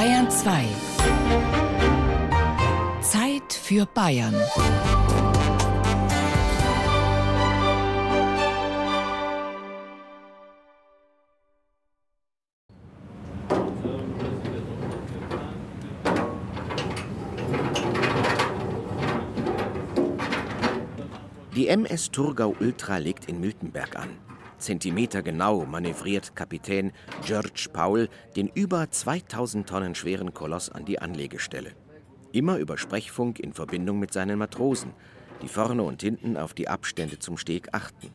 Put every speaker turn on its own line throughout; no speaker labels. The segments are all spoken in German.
Bayern 2. Zeit für Bayern.
Die MS Thurgau Ultra legt in Miltenberg an. Zentimetergenau manövriert Kapitän George Paul den über 2000 Tonnen schweren Koloss an die Anlegestelle. Immer über Sprechfunk in Verbindung mit seinen Matrosen, die vorne und hinten auf die Abstände zum Steg achten.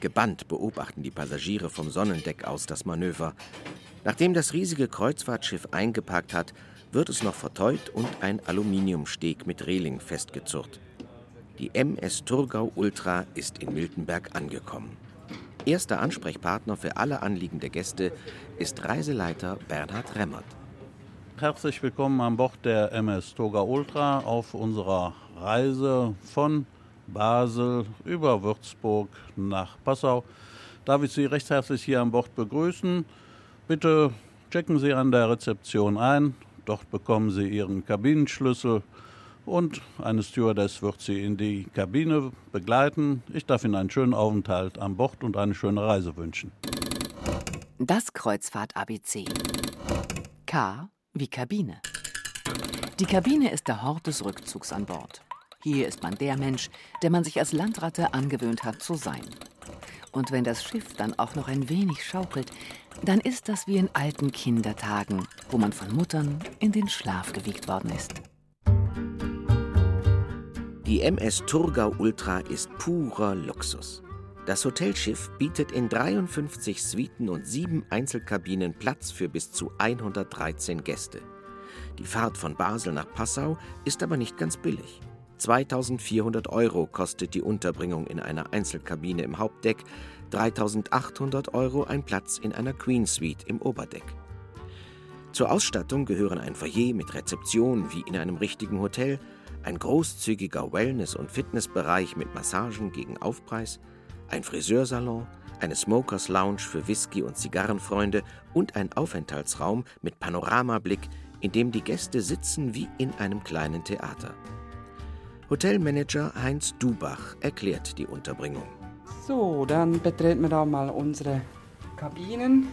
Gebannt beobachten die Passagiere vom Sonnendeck aus das Manöver. Nachdem das riesige Kreuzfahrtschiff eingeparkt hat, wird es noch verteut und ein Aluminiumsteg mit Reling festgezurrt. Die MS Thurgau Ultra ist in Miltenberg angekommen. Erster Ansprechpartner für alle Anliegen der Gäste ist Reiseleiter Bernhard Remmert.
Herzlich willkommen an Bord der MS Toga Ultra auf unserer Reise von Basel über Würzburg nach Passau. Darf ich Sie recht herzlich hier an Bord begrüßen. Bitte checken Sie an der Rezeption ein. Dort bekommen Sie Ihren Kabinenschlüssel und eine Stewardess wird Sie in die Kabine begleiten. Ich darf Ihnen einen schönen Aufenthalt an Bord und eine schöne Reise wünschen.
Das Kreuzfahrt-ABC. K wie Kabine. Die Kabine ist der Hort des Rückzugs an Bord. Hier ist man der Mensch, der man sich als Landratte angewöhnt hat zu sein. Und wenn das Schiff dann auch noch ein wenig schaukelt, dann ist das wie in alten Kindertagen, wo man von Muttern in den Schlaf gewiegt worden ist.
Die MS Thurgau Ultra ist purer Luxus. Das Hotelschiff bietet in 53 Suiten und sieben Einzelkabinen Platz für bis zu 113 Gäste. Die Fahrt von Basel nach Passau ist aber nicht ganz billig. 2400 Euro kostet die Unterbringung in einer Einzelkabine im Hauptdeck, 3800 Euro ein Platz in einer Queen Suite im Oberdeck. Zur Ausstattung gehören ein Foyer mit Rezeption wie in einem richtigen Hotel, ein großzügiger Wellness- und Fitnessbereich mit Massagen gegen Aufpreis, ein Friseursalon, eine Smokers Lounge für Whisky- und Zigarrenfreunde und ein Aufenthaltsraum mit Panoramablick, in dem die Gäste sitzen wie in einem kleinen Theater. Hotelmanager Heinz Dubach erklärt die Unterbringung.
So, dann betreten wir da mal unsere Kabinen.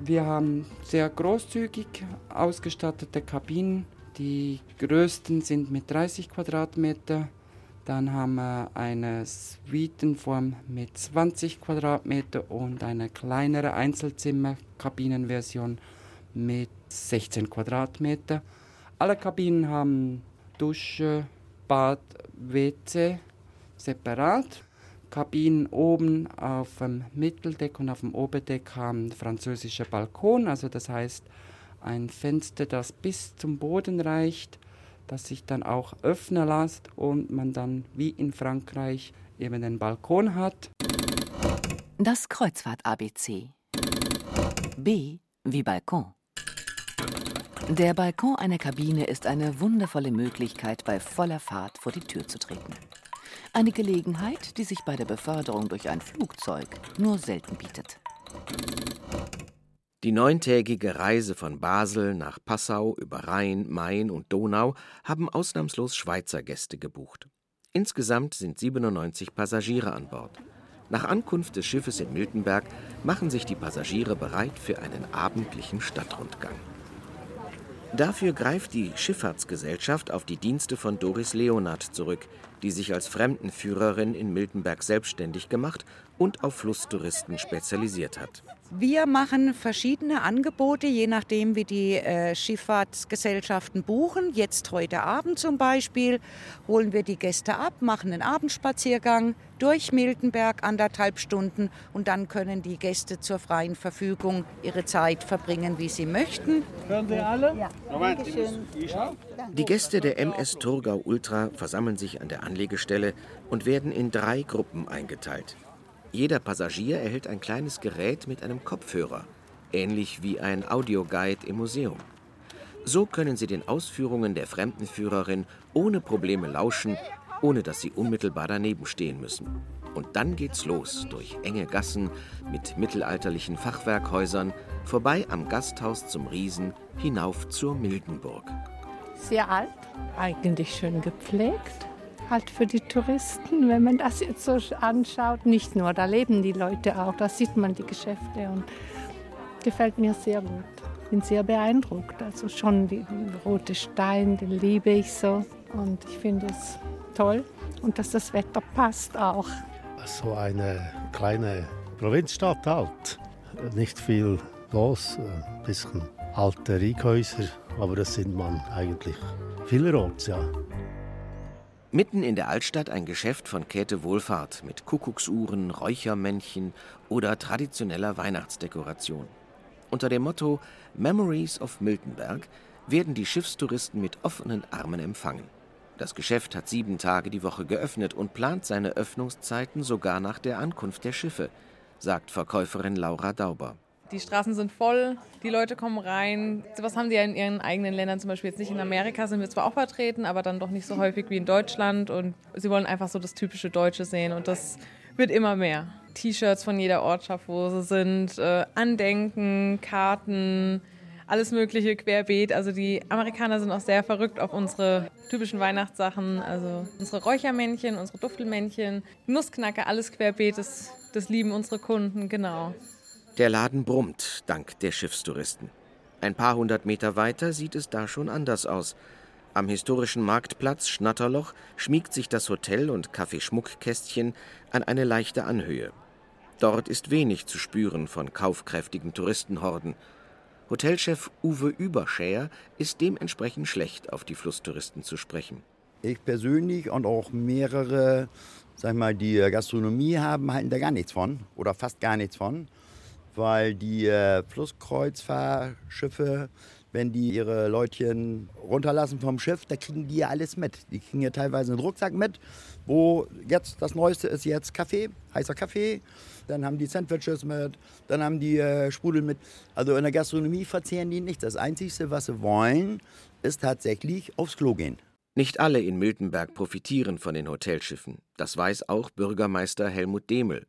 Wir haben sehr großzügig ausgestattete Kabinen die größten sind mit 30 Quadratmeter. Dann haben wir eine Suitenform mit 20 Quadratmeter und eine kleinere Einzelzimmer-Kabinenversion mit 16 Quadratmeter. Alle Kabinen haben Dusche, Bad, WC separat. Kabinen oben auf dem Mitteldeck und auf dem Oberdeck haben französische Balkon, also das heißt, ein Fenster, das bis zum Boden reicht, das sich dann auch öffnen lässt und man dann wie in Frankreich eben den Balkon hat.
Das Kreuzfahrt-ABC. B wie Balkon. Der Balkon einer Kabine ist eine wundervolle Möglichkeit, bei voller Fahrt vor die Tür zu treten. Eine Gelegenheit, die sich bei der Beförderung durch ein Flugzeug nur selten bietet.
Die neuntägige Reise von Basel nach Passau über Rhein, Main und Donau haben ausnahmslos Schweizer Gäste gebucht. Insgesamt sind 97 Passagiere an Bord. Nach Ankunft des Schiffes in Miltenberg machen sich die Passagiere bereit für einen abendlichen Stadtrundgang. Dafür greift die Schifffahrtsgesellschaft auf die Dienste von Doris Leonard zurück, die sich als Fremdenführerin in Miltenberg selbstständig gemacht und auf Flusstouristen spezialisiert hat.
Wir machen verschiedene Angebote, je nachdem, wie die äh, Schifffahrtsgesellschaften buchen. Jetzt heute Abend zum Beispiel holen wir die Gäste ab, machen einen Abendspaziergang durch Miltenberg, anderthalb Stunden und dann können die Gäste zur freien Verfügung ihre Zeit verbringen, wie sie möchten.
Hören Sie alle? Ja.
Die Gäste der MS Thurgau Ultra versammeln sich an der Anlegestelle und werden in drei Gruppen eingeteilt. Jeder Passagier erhält ein kleines Gerät mit einem Kopfhörer, ähnlich wie ein Audioguide im Museum. So können Sie den Ausführungen der Fremdenführerin ohne Probleme lauschen, ohne dass Sie unmittelbar daneben stehen müssen. Und dann geht's los durch enge Gassen mit mittelalterlichen Fachwerkhäusern, Vorbei am Gasthaus zum Riesen, hinauf zur Mildenburg.
Sehr alt, eigentlich schön gepflegt. Halt für die Touristen, wenn man das jetzt so anschaut. Nicht nur, da leben die Leute auch, da sieht man die Geschäfte und gefällt mir sehr gut. Bin sehr beeindruckt. Also schon den rote Stein, den liebe ich so. Und ich finde es toll und dass das Wetter passt auch.
So eine kleine Provinzstadt halt. Nicht viel los, ein bisschen alte Riekhäuser, aber das sind man eigentlich vielerorts, ja.
Mitten in der Altstadt ein Geschäft von Käthe Wohlfahrt mit Kuckucksuhren, Räuchermännchen oder traditioneller Weihnachtsdekoration. Unter dem Motto Memories of Miltenberg werden die Schiffstouristen mit offenen Armen empfangen. Das Geschäft hat sieben Tage die Woche geöffnet und plant seine Öffnungszeiten sogar nach der Ankunft der Schiffe, sagt Verkäuferin Laura Dauber.
Die Straßen sind voll, die Leute kommen rein. Was haben die ja in ihren eigenen Ländern, zum Beispiel jetzt nicht in Amerika, sind wir zwar auch vertreten, aber dann doch nicht so häufig wie in Deutschland. Und sie wollen einfach so das typische Deutsche sehen und das wird immer mehr. T-Shirts von jeder Ortschaft, wo sie sind, äh, Andenken, Karten, alles Mögliche querbeet. Also die Amerikaner sind auch sehr verrückt auf unsere typischen Weihnachtssachen. Also unsere Räuchermännchen, unsere Duftelmännchen, Nussknacker, alles querbeet. Das, das lieben unsere Kunden, genau.
Der Laden brummt, dank der Schiffstouristen. Ein paar hundert Meter weiter sieht es da schon anders aus. Am historischen Marktplatz Schnatterloch schmiegt sich das Hotel und Kaffeeschmuckkästchen an eine leichte Anhöhe. Dort ist wenig zu spüren von kaufkräftigen Touristenhorden. Hotelchef Uwe Überschäer ist dementsprechend schlecht auf die Flusstouristen zu sprechen.
Ich persönlich und auch mehrere, sag mal, die Gastronomie haben, halten da gar nichts von oder fast gar nichts von weil die äh, Flusskreuzfahrtschiffe, wenn die ihre Leutchen runterlassen vom Schiff, da kriegen die ja alles mit. Die kriegen ja teilweise einen Rucksack mit, wo jetzt das Neueste ist jetzt Kaffee, heißer Kaffee. Dann haben die Sandwiches mit, dann haben die äh, Sprudel mit. Also in der Gastronomie verzehren die nichts. Das Einzige, was sie wollen, ist tatsächlich aufs Klo gehen.
Nicht alle in Miltenberg profitieren von den Hotelschiffen. Das weiß auch Bürgermeister Helmut Demel.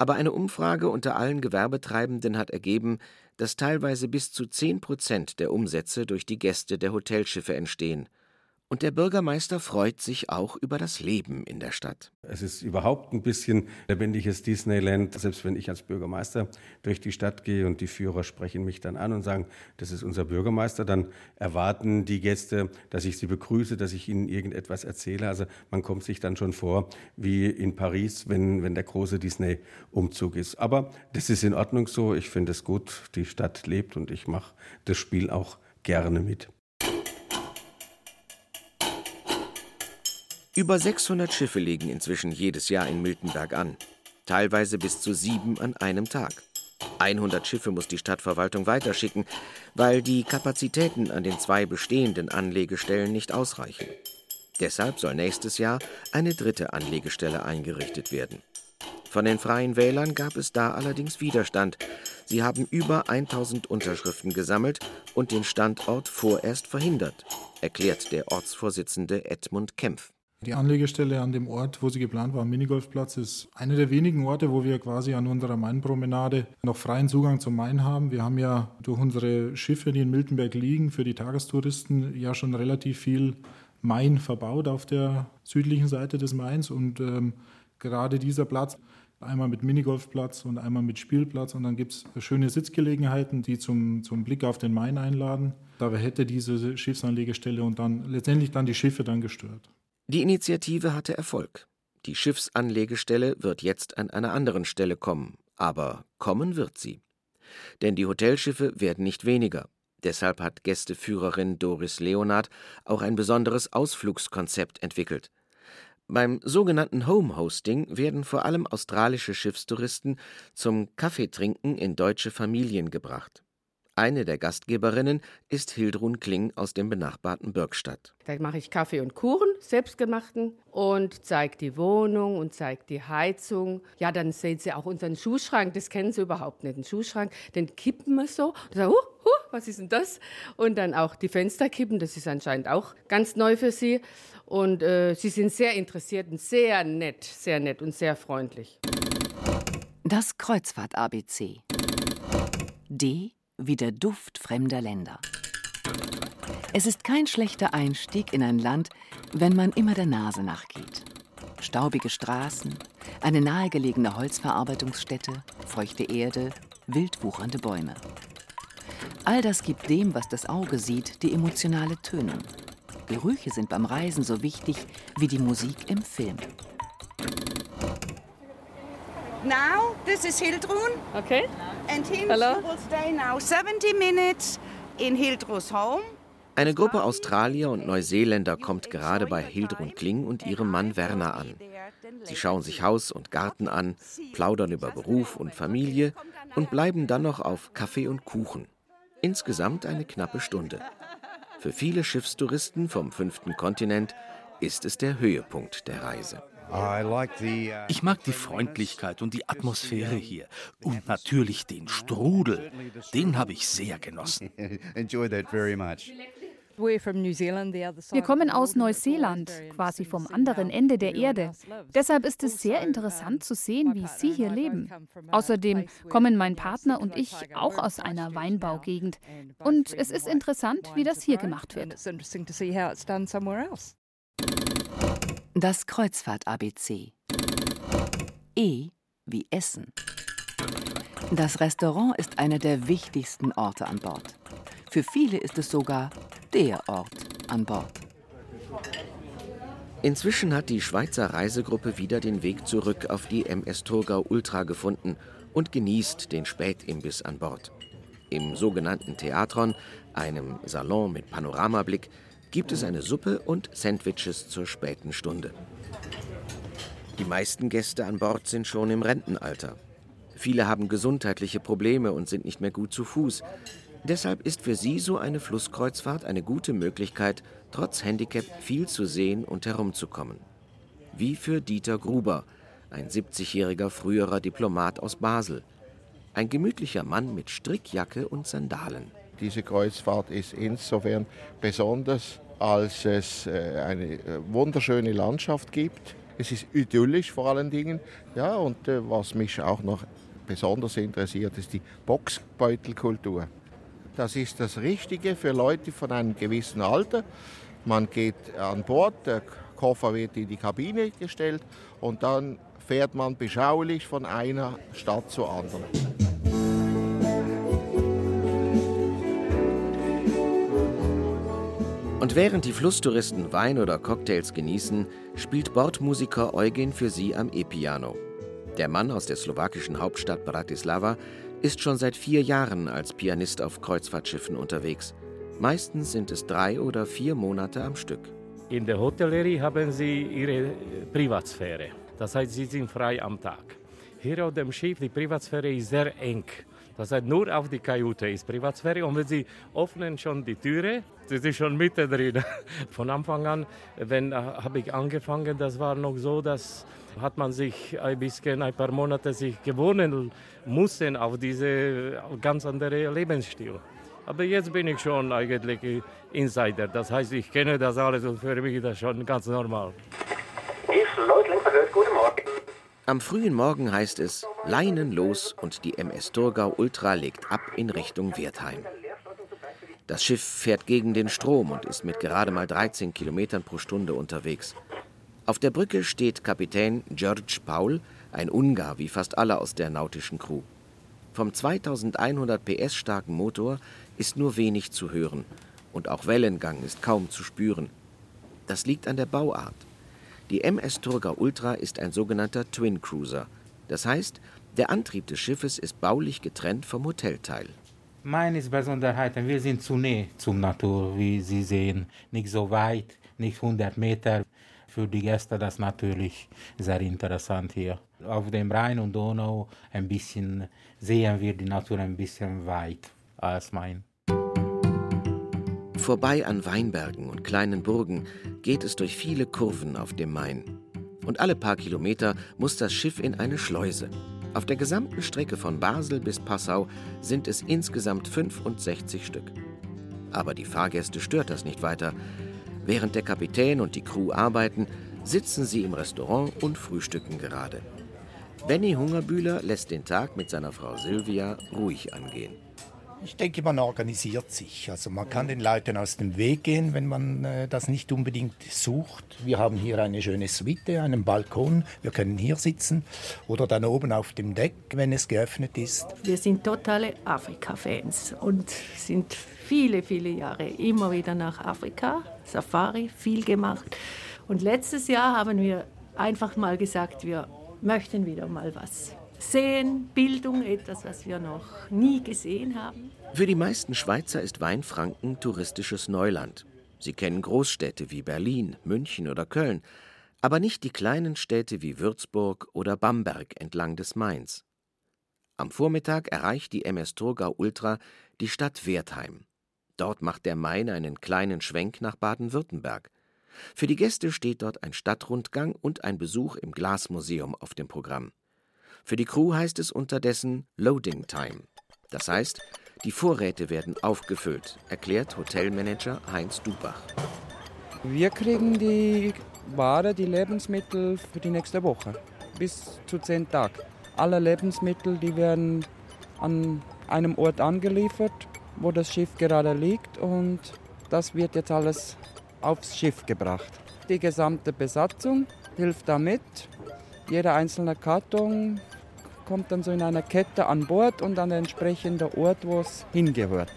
Aber eine Umfrage unter allen Gewerbetreibenden hat ergeben, dass teilweise bis zu 10 Prozent der Umsätze durch die Gäste der Hotelschiffe entstehen und der Bürgermeister freut sich auch über das Leben in der Stadt.
Es ist überhaupt ein bisschen lebendiges Disneyland. Selbst wenn ich als Bürgermeister durch die Stadt gehe und die Führer sprechen mich dann an und sagen, das ist unser Bürgermeister, dann erwarten die Gäste, dass ich sie begrüße, dass ich ihnen irgendetwas erzähle. Also man kommt sich dann schon vor wie in Paris, wenn, wenn der große Disney-Umzug ist. Aber das ist in Ordnung so. Ich finde es gut. Die Stadt lebt und ich mache das Spiel auch gerne mit.
Über 600 Schiffe legen inzwischen jedes Jahr in Miltenberg an, teilweise bis zu sieben an einem Tag. 100 Schiffe muss die Stadtverwaltung weiterschicken, weil die Kapazitäten an den zwei bestehenden Anlegestellen nicht ausreichen. Deshalb soll nächstes Jahr eine dritte Anlegestelle eingerichtet werden. Von den Freien Wählern gab es da allerdings Widerstand. Sie haben über 1000 Unterschriften gesammelt und den Standort vorerst verhindert, erklärt der Ortsvorsitzende Edmund Kempf.
Die Anlegestelle an dem Ort, wo sie geplant war, Minigolfplatz, ist einer der wenigen Orte, wo wir quasi an unserer Mainpromenade noch freien Zugang zum Main haben. Wir haben ja durch unsere Schiffe, die in Miltenberg liegen, für die Tagestouristen ja schon relativ viel Main verbaut auf der südlichen Seite des Mains. Und ähm, gerade dieser Platz, einmal mit Minigolfplatz und einmal mit Spielplatz. Und dann gibt es schöne Sitzgelegenheiten, die zum, zum Blick auf den Main einladen. Dabei hätte diese Schiffsanlegestelle und dann letztendlich dann die Schiffe dann gestört.
Die Initiative hatte Erfolg. Die Schiffsanlegestelle wird jetzt an einer anderen Stelle kommen, aber kommen wird sie. Denn die Hotelschiffe werden nicht weniger. Deshalb hat Gästeführerin Doris Leonard auch ein besonderes Ausflugskonzept entwickelt. Beim sogenannten Home Hosting werden vor allem australische Schiffstouristen zum Kaffeetrinken in deutsche Familien gebracht. Eine der Gastgeberinnen ist Hildrun Kling aus dem benachbarten Birkstadt.
Da mache ich Kaffee und Kuchen, selbstgemachten, und zeige die Wohnung und zeige die Heizung. Ja, dann sehen Sie auch unseren Schuhschrank, das kennen Sie überhaupt nicht. Den Schuhschrank, den kippen wir so. Und sagen, huh, huh, was ist denn das? Und dann auch die Fenster kippen, das ist anscheinend auch ganz neu für Sie. Und äh, Sie sind sehr interessiert und sehr nett, sehr nett und sehr freundlich.
Das Kreuzfahrt-ABC. D wie der Duft fremder Länder. Es ist kein schlechter Einstieg in ein Land, wenn man immer der Nase nachgeht. Staubige Straßen, eine nahegelegene Holzverarbeitungsstätte, feuchte Erde, wild wuchernde Bäume. All das gibt dem, was das Auge sieht, die emotionale Tönung. Gerüche sind beim Reisen so wichtig wie die Musik im Film.
Now, this is Hildrun.
Okay.
And him
Hello.
will stay now 70 minutes in Hildrus home.
Eine Gruppe Australier und Neuseeländer kommt gerade bei Hildrun Kling und ihrem Mann Werner an. Sie schauen sich Haus und Garten an, plaudern über Beruf und Familie und bleiben dann noch auf Kaffee und Kuchen. Insgesamt eine knappe Stunde. Für viele Schiffstouristen vom fünften Kontinent ist es der Höhepunkt der Reise.
Ich mag die Freundlichkeit und die Atmosphäre hier. Und natürlich den Strudel. Den habe ich sehr genossen.
Wir kommen aus Neuseeland, quasi vom anderen Ende der Erde. Deshalb ist es sehr interessant zu sehen, wie Sie hier leben. Außerdem kommen mein Partner und ich auch aus einer Weinbaugegend. Und es ist interessant, wie das hier gemacht wird.
Das Kreuzfahrt-ABC. E wie Essen. Das Restaurant ist einer der wichtigsten Orte an Bord. Für viele ist es sogar der Ort an Bord.
Inzwischen hat die Schweizer Reisegruppe wieder den Weg zurück auf die MS Thurgau Ultra gefunden und genießt den Spätimbiss an Bord. Im sogenannten Theatron, einem Salon mit Panoramablick, gibt es eine Suppe und Sandwiches zur späten Stunde. Die meisten Gäste an Bord sind schon im Rentenalter. Viele haben gesundheitliche Probleme und sind nicht mehr gut zu Fuß. Deshalb ist für sie so eine Flusskreuzfahrt eine gute Möglichkeit, trotz Handicap viel zu sehen und herumzukommen. Wie für Dieter Gruber, ein 70-jähriger früherer Diplomat aus Basel. Ein gemütlicher Mann mit Strickjacke und Sandalen.
Diese Kreuzfahrt ist insofern besonders, als es äh, eine äh, wunderschöne Landschaft gibt. Es ist idyllisch vor allen Dingen. Ja, und äh, was mich auch noch besonders interessiert, ist die Boxbeutelkultur. Das ist das Richtige für Leute von einem gewissen Alter. Man geht an Bord, der Koffer wird in die Kabine gestellt und dann fährt man beschaulich von einer Stadt zur anderen.
Und während die Flusstouristen Wein oder Cocktails genießen, spielt Bordmusiker Eugen für sie am E-Piano. Der Mann aus der slowakischen Hauptstadt Bratislava ist schon seit vier Jahren als Pianist auf Kreuzfahrtschiffen unterwegs. Meistens sind es drei oder vier Monate am Stück.
In der Hotellerie haben Sie Ihre Privatsphäre. Das heißt, Sie sind frei am Tag. Hier auf dem Schiff, die Privatsphäre ist sehr eng. Das heißt, nur auf die Kajüte ist Privatsphäre. Und wenn Sie öffnen schon die Türe, Sie sind schon mitten drin. Von Anfang an, wenn habe ich angefangen, das war noch so, dass hat man sich ein bisschen, ein paar Monate sich gewohnen müssen auf diese ganz andere Lebensstil. Aber jetzt bin ich schon eigentlich Insider. Das heißt, ich kenne das alles und für mich ist das schon ganz normal.
Leutling verhört, guten Morgen. Am frühen Morgen heißt es Leinen los und die MS Thurgau Ultra legt ab in Richtung Wertheim. Das Schiff fährt gegen den Strom und ist mit gerade mal 13 Kilometern pro Stunde unterwegs. Auf der Brücke steht Kapitän George Paul, ein Ungar wie fast alle aus der nautischen Crew. Vom 2100 PS starken Motor ist nur wenig zu hören und auch Wellengang ist kaum zu spüren. Das liegt an der Bauart. Die MS Thurgau Ultra ist ein sogenannter Twin Cruiser. Das heißt, der Antrieb des Schiffes ist baulich getrennt vom Hotelteil.
Meine Besonderheit, wir sind zu näher zum Natur, wie Sie sehen. Nicht so weit, nicht 100 Meter. Für die Gäste das natürlich sehr interessant hier. Auf dem Rhein und Donau ein bisschen sehen wir die Natur ein bisschen weit als mein.
Vorbei an Weinbergen und kleinen Burgen geht es durch viele Kurven auf dem Main. Und alle paar Kilometer muss das Schiff in eine Schleuse. Auf der gesamten Strecke von Basel bis Passau sind es insgesamt 65 Stück. Aber die Fahrgäste stört das nicht weiter. Während der Kapitän und die Crew arbeiten, sitzen sie im Restaurant und frühstücken gerade. Benny Hungerbühler lässt den Tag mit seiner Frau Silvia ruhig angehen.
Ich denke, man organisiert sich. Also man kann den Leuten aus dem Weg gehen, wenn man äh, das nicht unbedingt sucht. Wir haben hier eine schöne Suite, einen Balkon. Wir können hier sitzen oder dann oben auf dem Deck, wenn es geöffnet ist.
Wir sind totale Afrika-Fans und sind viele, viele Jahre immer wieder nach Afrika, Safari, viel gemacht. Und letztes Jahr haben wir einfach mal gesagt, wir möchten wieder mal was sehen, Bildung, etwas, was wir noch nie gesehen haben.
Für die meisten Schweizer ist Weinfranken touristisches Neuland. Sie kennen Großstädte wie Berlin, München oder Köln, aber nicht die kleinen Städte wie Würzburg oder Bamberg entlang des Mains. Am Vormittag erreicht die MS Thurgau Ultra die Stadt Wertheim. Dort macht der Main einen kleinen Schwenk nach Baden-Württemberg. Für die Gäste steht dort ein Stadtrundgang und ein Besuch im Glasmuseum auf dem Programm. Für die Crew heißt es unterdessen Loading Time. Das heißt, die Vorräte werden aufgefüllt, erklärt Hotelmanager Heinz Dubach.
Wir kriegen die Ware, die Lebensmittel für die nächste Woche bis zu zehn Tagen. Alle Lebensmittel, die werden an einem Ort angeliefert, wo das Schiff gerade liegt und das wird jetzt alles aufs Schiff gebracht. Die gesamte Besatzung hilft damit. Jeder einzelne Karton kommt dann so in einer Kette an Bord und an den entsprechenden Ort, wo es hingehört.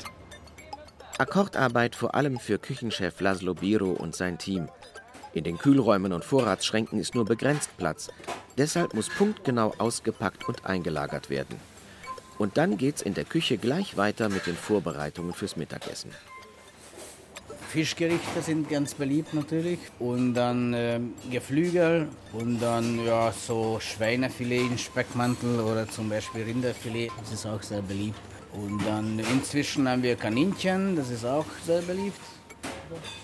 Akkordarbeit vor allem für Küchenchef Laszlo Biro und sein Team. In den Kühlräumen und Vorratsschränken ist nur begrenzt Platz. Deshalb muss punktgenau ausgepackt und eingelagert werden. Und dann geht's in der Küche gleich weiter mit den Vorbereitungen fürs Mittagessen.
Fischgerichte sind ganz beliebt natürlich. Und dann äh, Geflügel und dann ja, so Schweinefilet in Speckmantel oder zum Beispiel Rinderfilet. Das ist auch sehr beliebt. Und dann inzwischen haben wir Kaninchen, das ist auch sehr beliebt.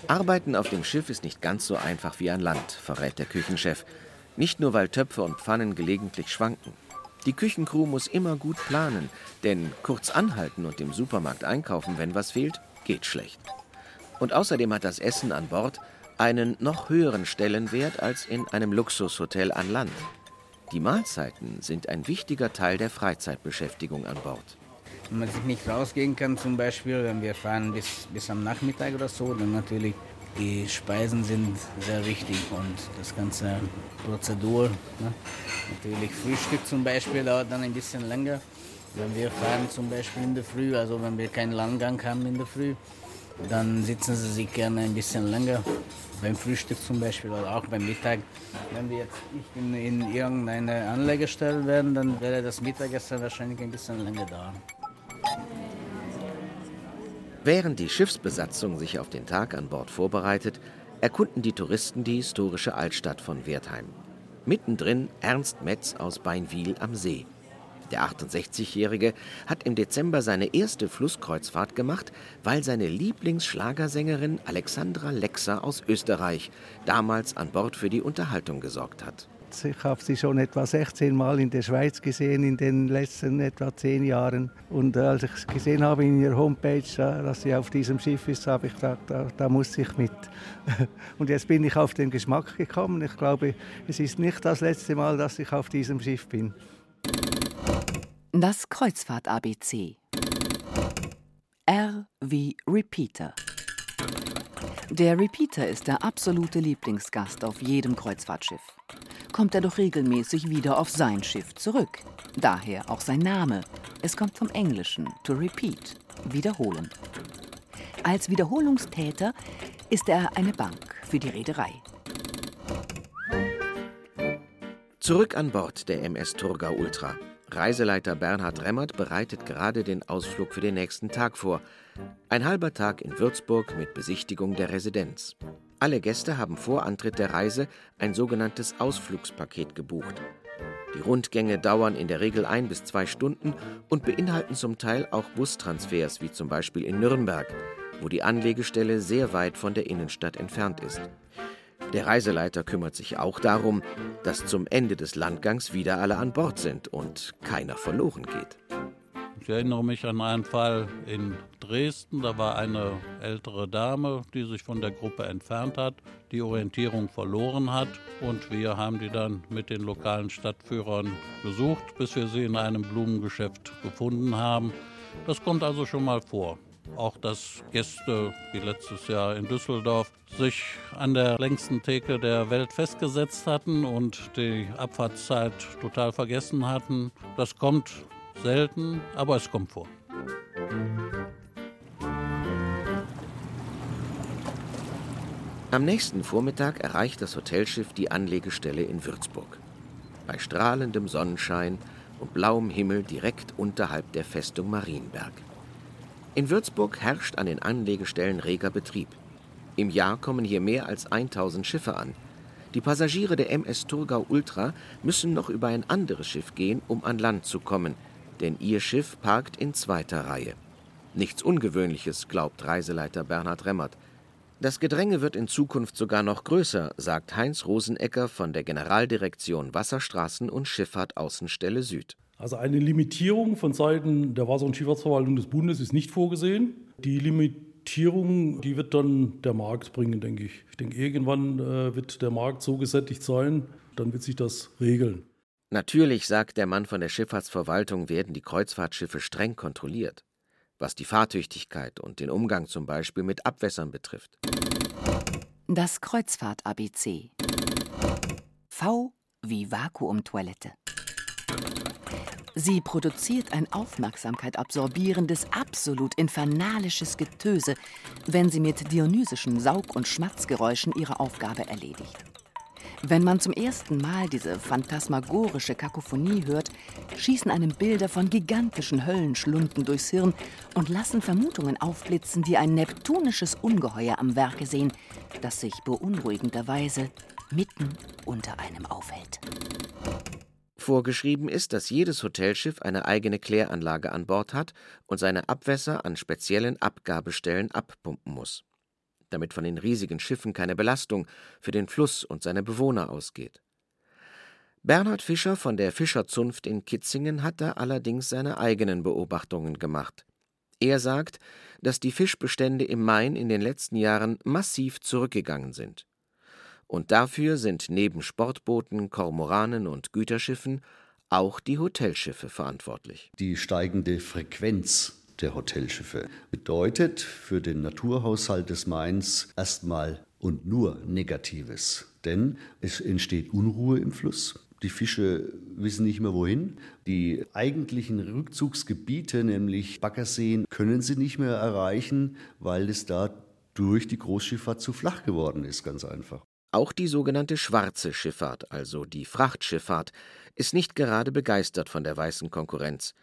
Arbeiten auf dem Schiff ist nicht ganz so einfach wie an Land, verrät der Küchenchef. Nicht nur, weil Töpfe und Pfannen gelegentlich schwanken. Die Küchencrew muss immer gut planen, denn kurz anhalten und im Supermarkt einkaufen, wenn was fehlt, geht schlecht. Und außerdem hat das Essen an Bord einen noch höheren Stellenwert als in einem Luxushotel an Land. Die Mahlzeiten sind ein wichtiger Teil der Freizeitbeschäftigung an Bord.
Wenn man sich nicht rausgehen kann, zum Beispiel, wenn wir fahren bis, bis am Nachmittag oder so, dann natürlich die Speisen sind sehr wichtig und das ganze Prozedur. Ne? Natürlich Frühstück zum Beispiel dauert dann ein bisschen länger. Wenn wir fahren zum Beispiel in der Früh, also wenn wir keinen Langgang haben in der Früh, dann sitzen sie sich gerne ein bisschen länger. Beim Frühstück zum Beispiel oder auch beim Mittag. Wenn wir jetzt nicht in, in irgendeine Anlegestelle werden, dann wäre das Mittagessen wahrscheinlich ein bisschen länger dauern.
Während die Schiffsbesatzung sich auf den Tag an Bord vorbereitet, erkunden die Touristen die historische Altstadt von Wertheim. Mittendrin Ernst Metz aus Beinwil am See. Der 68-Jährige hat im Dezember seine erste Flusskreuzfahrt gemacht, weil seine Lieblingsschlagersängerin Alexandra Lexer aus Österreich damals an Bord für die Unterhaltung gesorgt hat.
Ich habe sie schon etwa 16 Mal in der Schweiz gesehen in den letzten etwa 10 Jahren. Und äh, als ich gesehen habe in ihrer Homepage, dass sie auf diesem Schiff ist, habe ich gedacht, da, da muss ich mit. Und jetzt bin ich auf den Geschmack gekommen. Ich glaube, es ist nicht das letzte Mal, dass ich auf diesem Schiff bin.
Das Kreuzfahrt-ABC. R wie Repeater. Der Repeater ist der absolute Lieblingsgast auf jedem Kreuzfahrtschiff. Kommt er doch regelmäßig wieder auf sein Schiff zurück. Daher auch sein Name. Es kommt vom Englischen to repeat, wiederholen. Als Wiederholungstäter ist er eine Bank für die Reederei.
Zurück an Bord der MS Thurgau Ultra. Reiseleiter Bernhard Remmert bereitet gerade den Ausflug für den nächsten Tag vor. Ein halber Tag in Würzburg mit Besichtigung der Residenz. Alle Gäste haben vor Antritt der Reise ein sogenanntes Ausflugspaket gebucht. Die Rundgänge dauern in der Regel ein bis zwei Stunden und beinhalten zum Teil auch Bustransfers, wie zum Beispiel in Nürnberg, wo die Anlegestelle sehr weit von der Innenstadt entfernt ist. Der Reiseleiter kümmert sich auch darum, dass zum Ende des Landgangs wieder alle an Bord sind und keiner verloren geht.
Ich erinnere mich an einen Fall in Dresden. Da war eine ältere Dame, die sich von der Gruppe entfernt hat, die Orientierung verloren hat. Und wir haben die dann mit den lokalen Stadtführern besucht, bis wir sie in einem Blumengeschäft gefunden haben. Das kommt also schon mal vor. Auch dass Gäste, wie letztes Jahr in Düsseldorf, sich an der längsten Theke der Welt festgesetzt hatten und die Abfahrtszeit total vergessen hatten. Das kommt selten, aber es kommt vor.
Am nächsten Vormittag erreicht das Hotelschiff die Anlegestelle in Würzburg. Bei strahlendem Sonnenschein und blauem Himmel direkt unterhalb der Festung Marienberg. In Würzburg herrscht an den Anlegestellen reger Betrieb. Im Jahr kommen hier mehr als 1000 Schiffe an. Die Passagiere der MS Thurgau Ultra müssen noch über ein anderes Schiff gehen, um an Land zu kommen, denn ihr Schiff parkt in zweiter Reihe. Nichts Ungewöhnliches, glaubt Reiseleiter Bernhard Remmert. Das Gedränge wird in Zukunft sogar noch größer, sagt Heinz Rosenecker von der Generaldirektion Wasserstraßen und Schifffahrt Außenstelle Süd.
Also eine Limitierung von Seiten der Wasser- und Schifffahrtsverwaltung des Bundes ist nicht vorgesehen. Die Limitierung, die wird dann der Markt bringen, denke ich. Ich denke, irgendwann äh, wird der Markt so gesättigt sein, dann wird sich das regeln.
Natürlich, sagt der Mann von der Schifffahrtsverwaltung, werden die Kreuzfahrtschiffe streng kontrolliert was die Fahrtüchtigkeit und den Umgang zum Beispiel mit Abwässern betrifft.
Das Kreuzfahrt-ABC. V wie Vakuumtoilette. Sie produziert ein Aufmerksamkeit absorbierendes, absolut infernalisches Getöse, wenn sie mit dionysischen Saug- und Schmatzgeräuschen ihre Aufgabe erledigt. Wenn man zum ersten Mal diese phantasmagorische Kakophonie hört, schießen einem Bilder von gigantischen Höllenschlunden durchs Hirn und lassen Vermutungen aufblitzen, die ein neptunisches Ungeheuer am Werke sehen, das sich beunruhigenderweise mitten unter einem aufhält.
Vorgeschrieben ist, dass jedes Hotelschiff eine eigene Kläranlage an Bord hat und seine Abwässer an speziellen Abgabestellen abpumpen muss damit von den riesigen Schiffen keine Belastung für den Fluss und seine Bewohner ausgeht. Bernhard Fischer von der Fischerzunft in Kitzingen hat da allerdings seine eigenen Beobachtungen gemacht. Er sagt, dass die Fischbestände im Main in den letzten Jahren massiv zurückgegangen sind. Und dafür sind neben Sportbooten, Kormoranen und Güterschiffen auch die Hotelschiffe verantwortlich.
Die steigende Frequenz der Hotelschiffe. Bedeutet für den Naturhaushalt des Mains erstmal und nur Negatives. Denn es entsteht Unruhe im Fluss. Die Fische wissen nicht mehr wohin. Die eigentlichen Rückzugsgebiete, nämlich Baggerseen, können sie nicht mehr erreichen, weil es da durch die Großschifffahrt zu flach geworden ist, ganz einfach.
Auch die sogenannte schwarze Schifffahrt, also die Frachtschifffahrt, ist nicht gerade begeistert von der weißen Konkurrenz.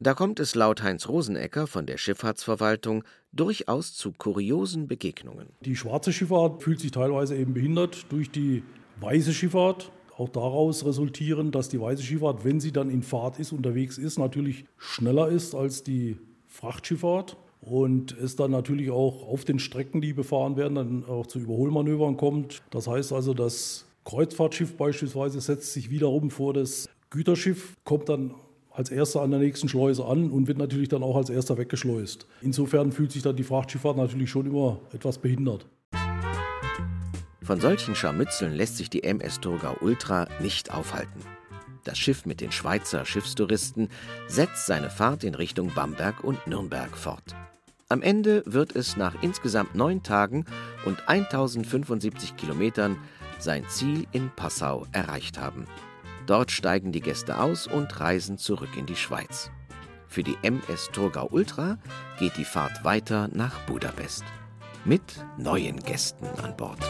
Da kommt es laut Heinz Rosenecker von der Schifffahrtsverwaltung durchaus zu kuriosen Begegnungen.
Die schwarze Schifffahrt fühlt sich teilweise eben behindert durch die weiße Schifffahrt. Auch daraus resultieren, dass die weiße Schifffahrt, wenn sie dann in Fahrt ist, unterwegs ist, natürlich schneller ist als die Frachtschifffahrt und es dann natürlich auch auf den Strecken, die befahren werden, dann auch zu Überholmanövern kommt. Das heißt also, das Kreuzfahrtschiff beispielsweise setzt sich wiederum vor das Güterschiff, kommt dann als erster an der nächsten Schleuse an und wird natürlich dann auch als erster weggeschleust. Insofern fühlt sich dann die Frachtschifffahrt natürlich schon immer etwas behindert.
Von solchen Scharmützeln lässt sich die MS Thurgau Ultra nicht aufhalten. Das Schiff mit den Schweizer Schiffstouristen setzt seine Fahrt in Richtung Bamberg und Nürnberg fort. Am Ende wird es nach insgesamt neun Tagen und 1075 Kilometern sein Ziel in Passau erreicht haben. Dort steigen die Gäste aus und reisen zurück in die Schweiz. Für die MS Thurgau Ultra geht die Fahrt weiter nach Budapest. Mit neuen Gästen an Bord.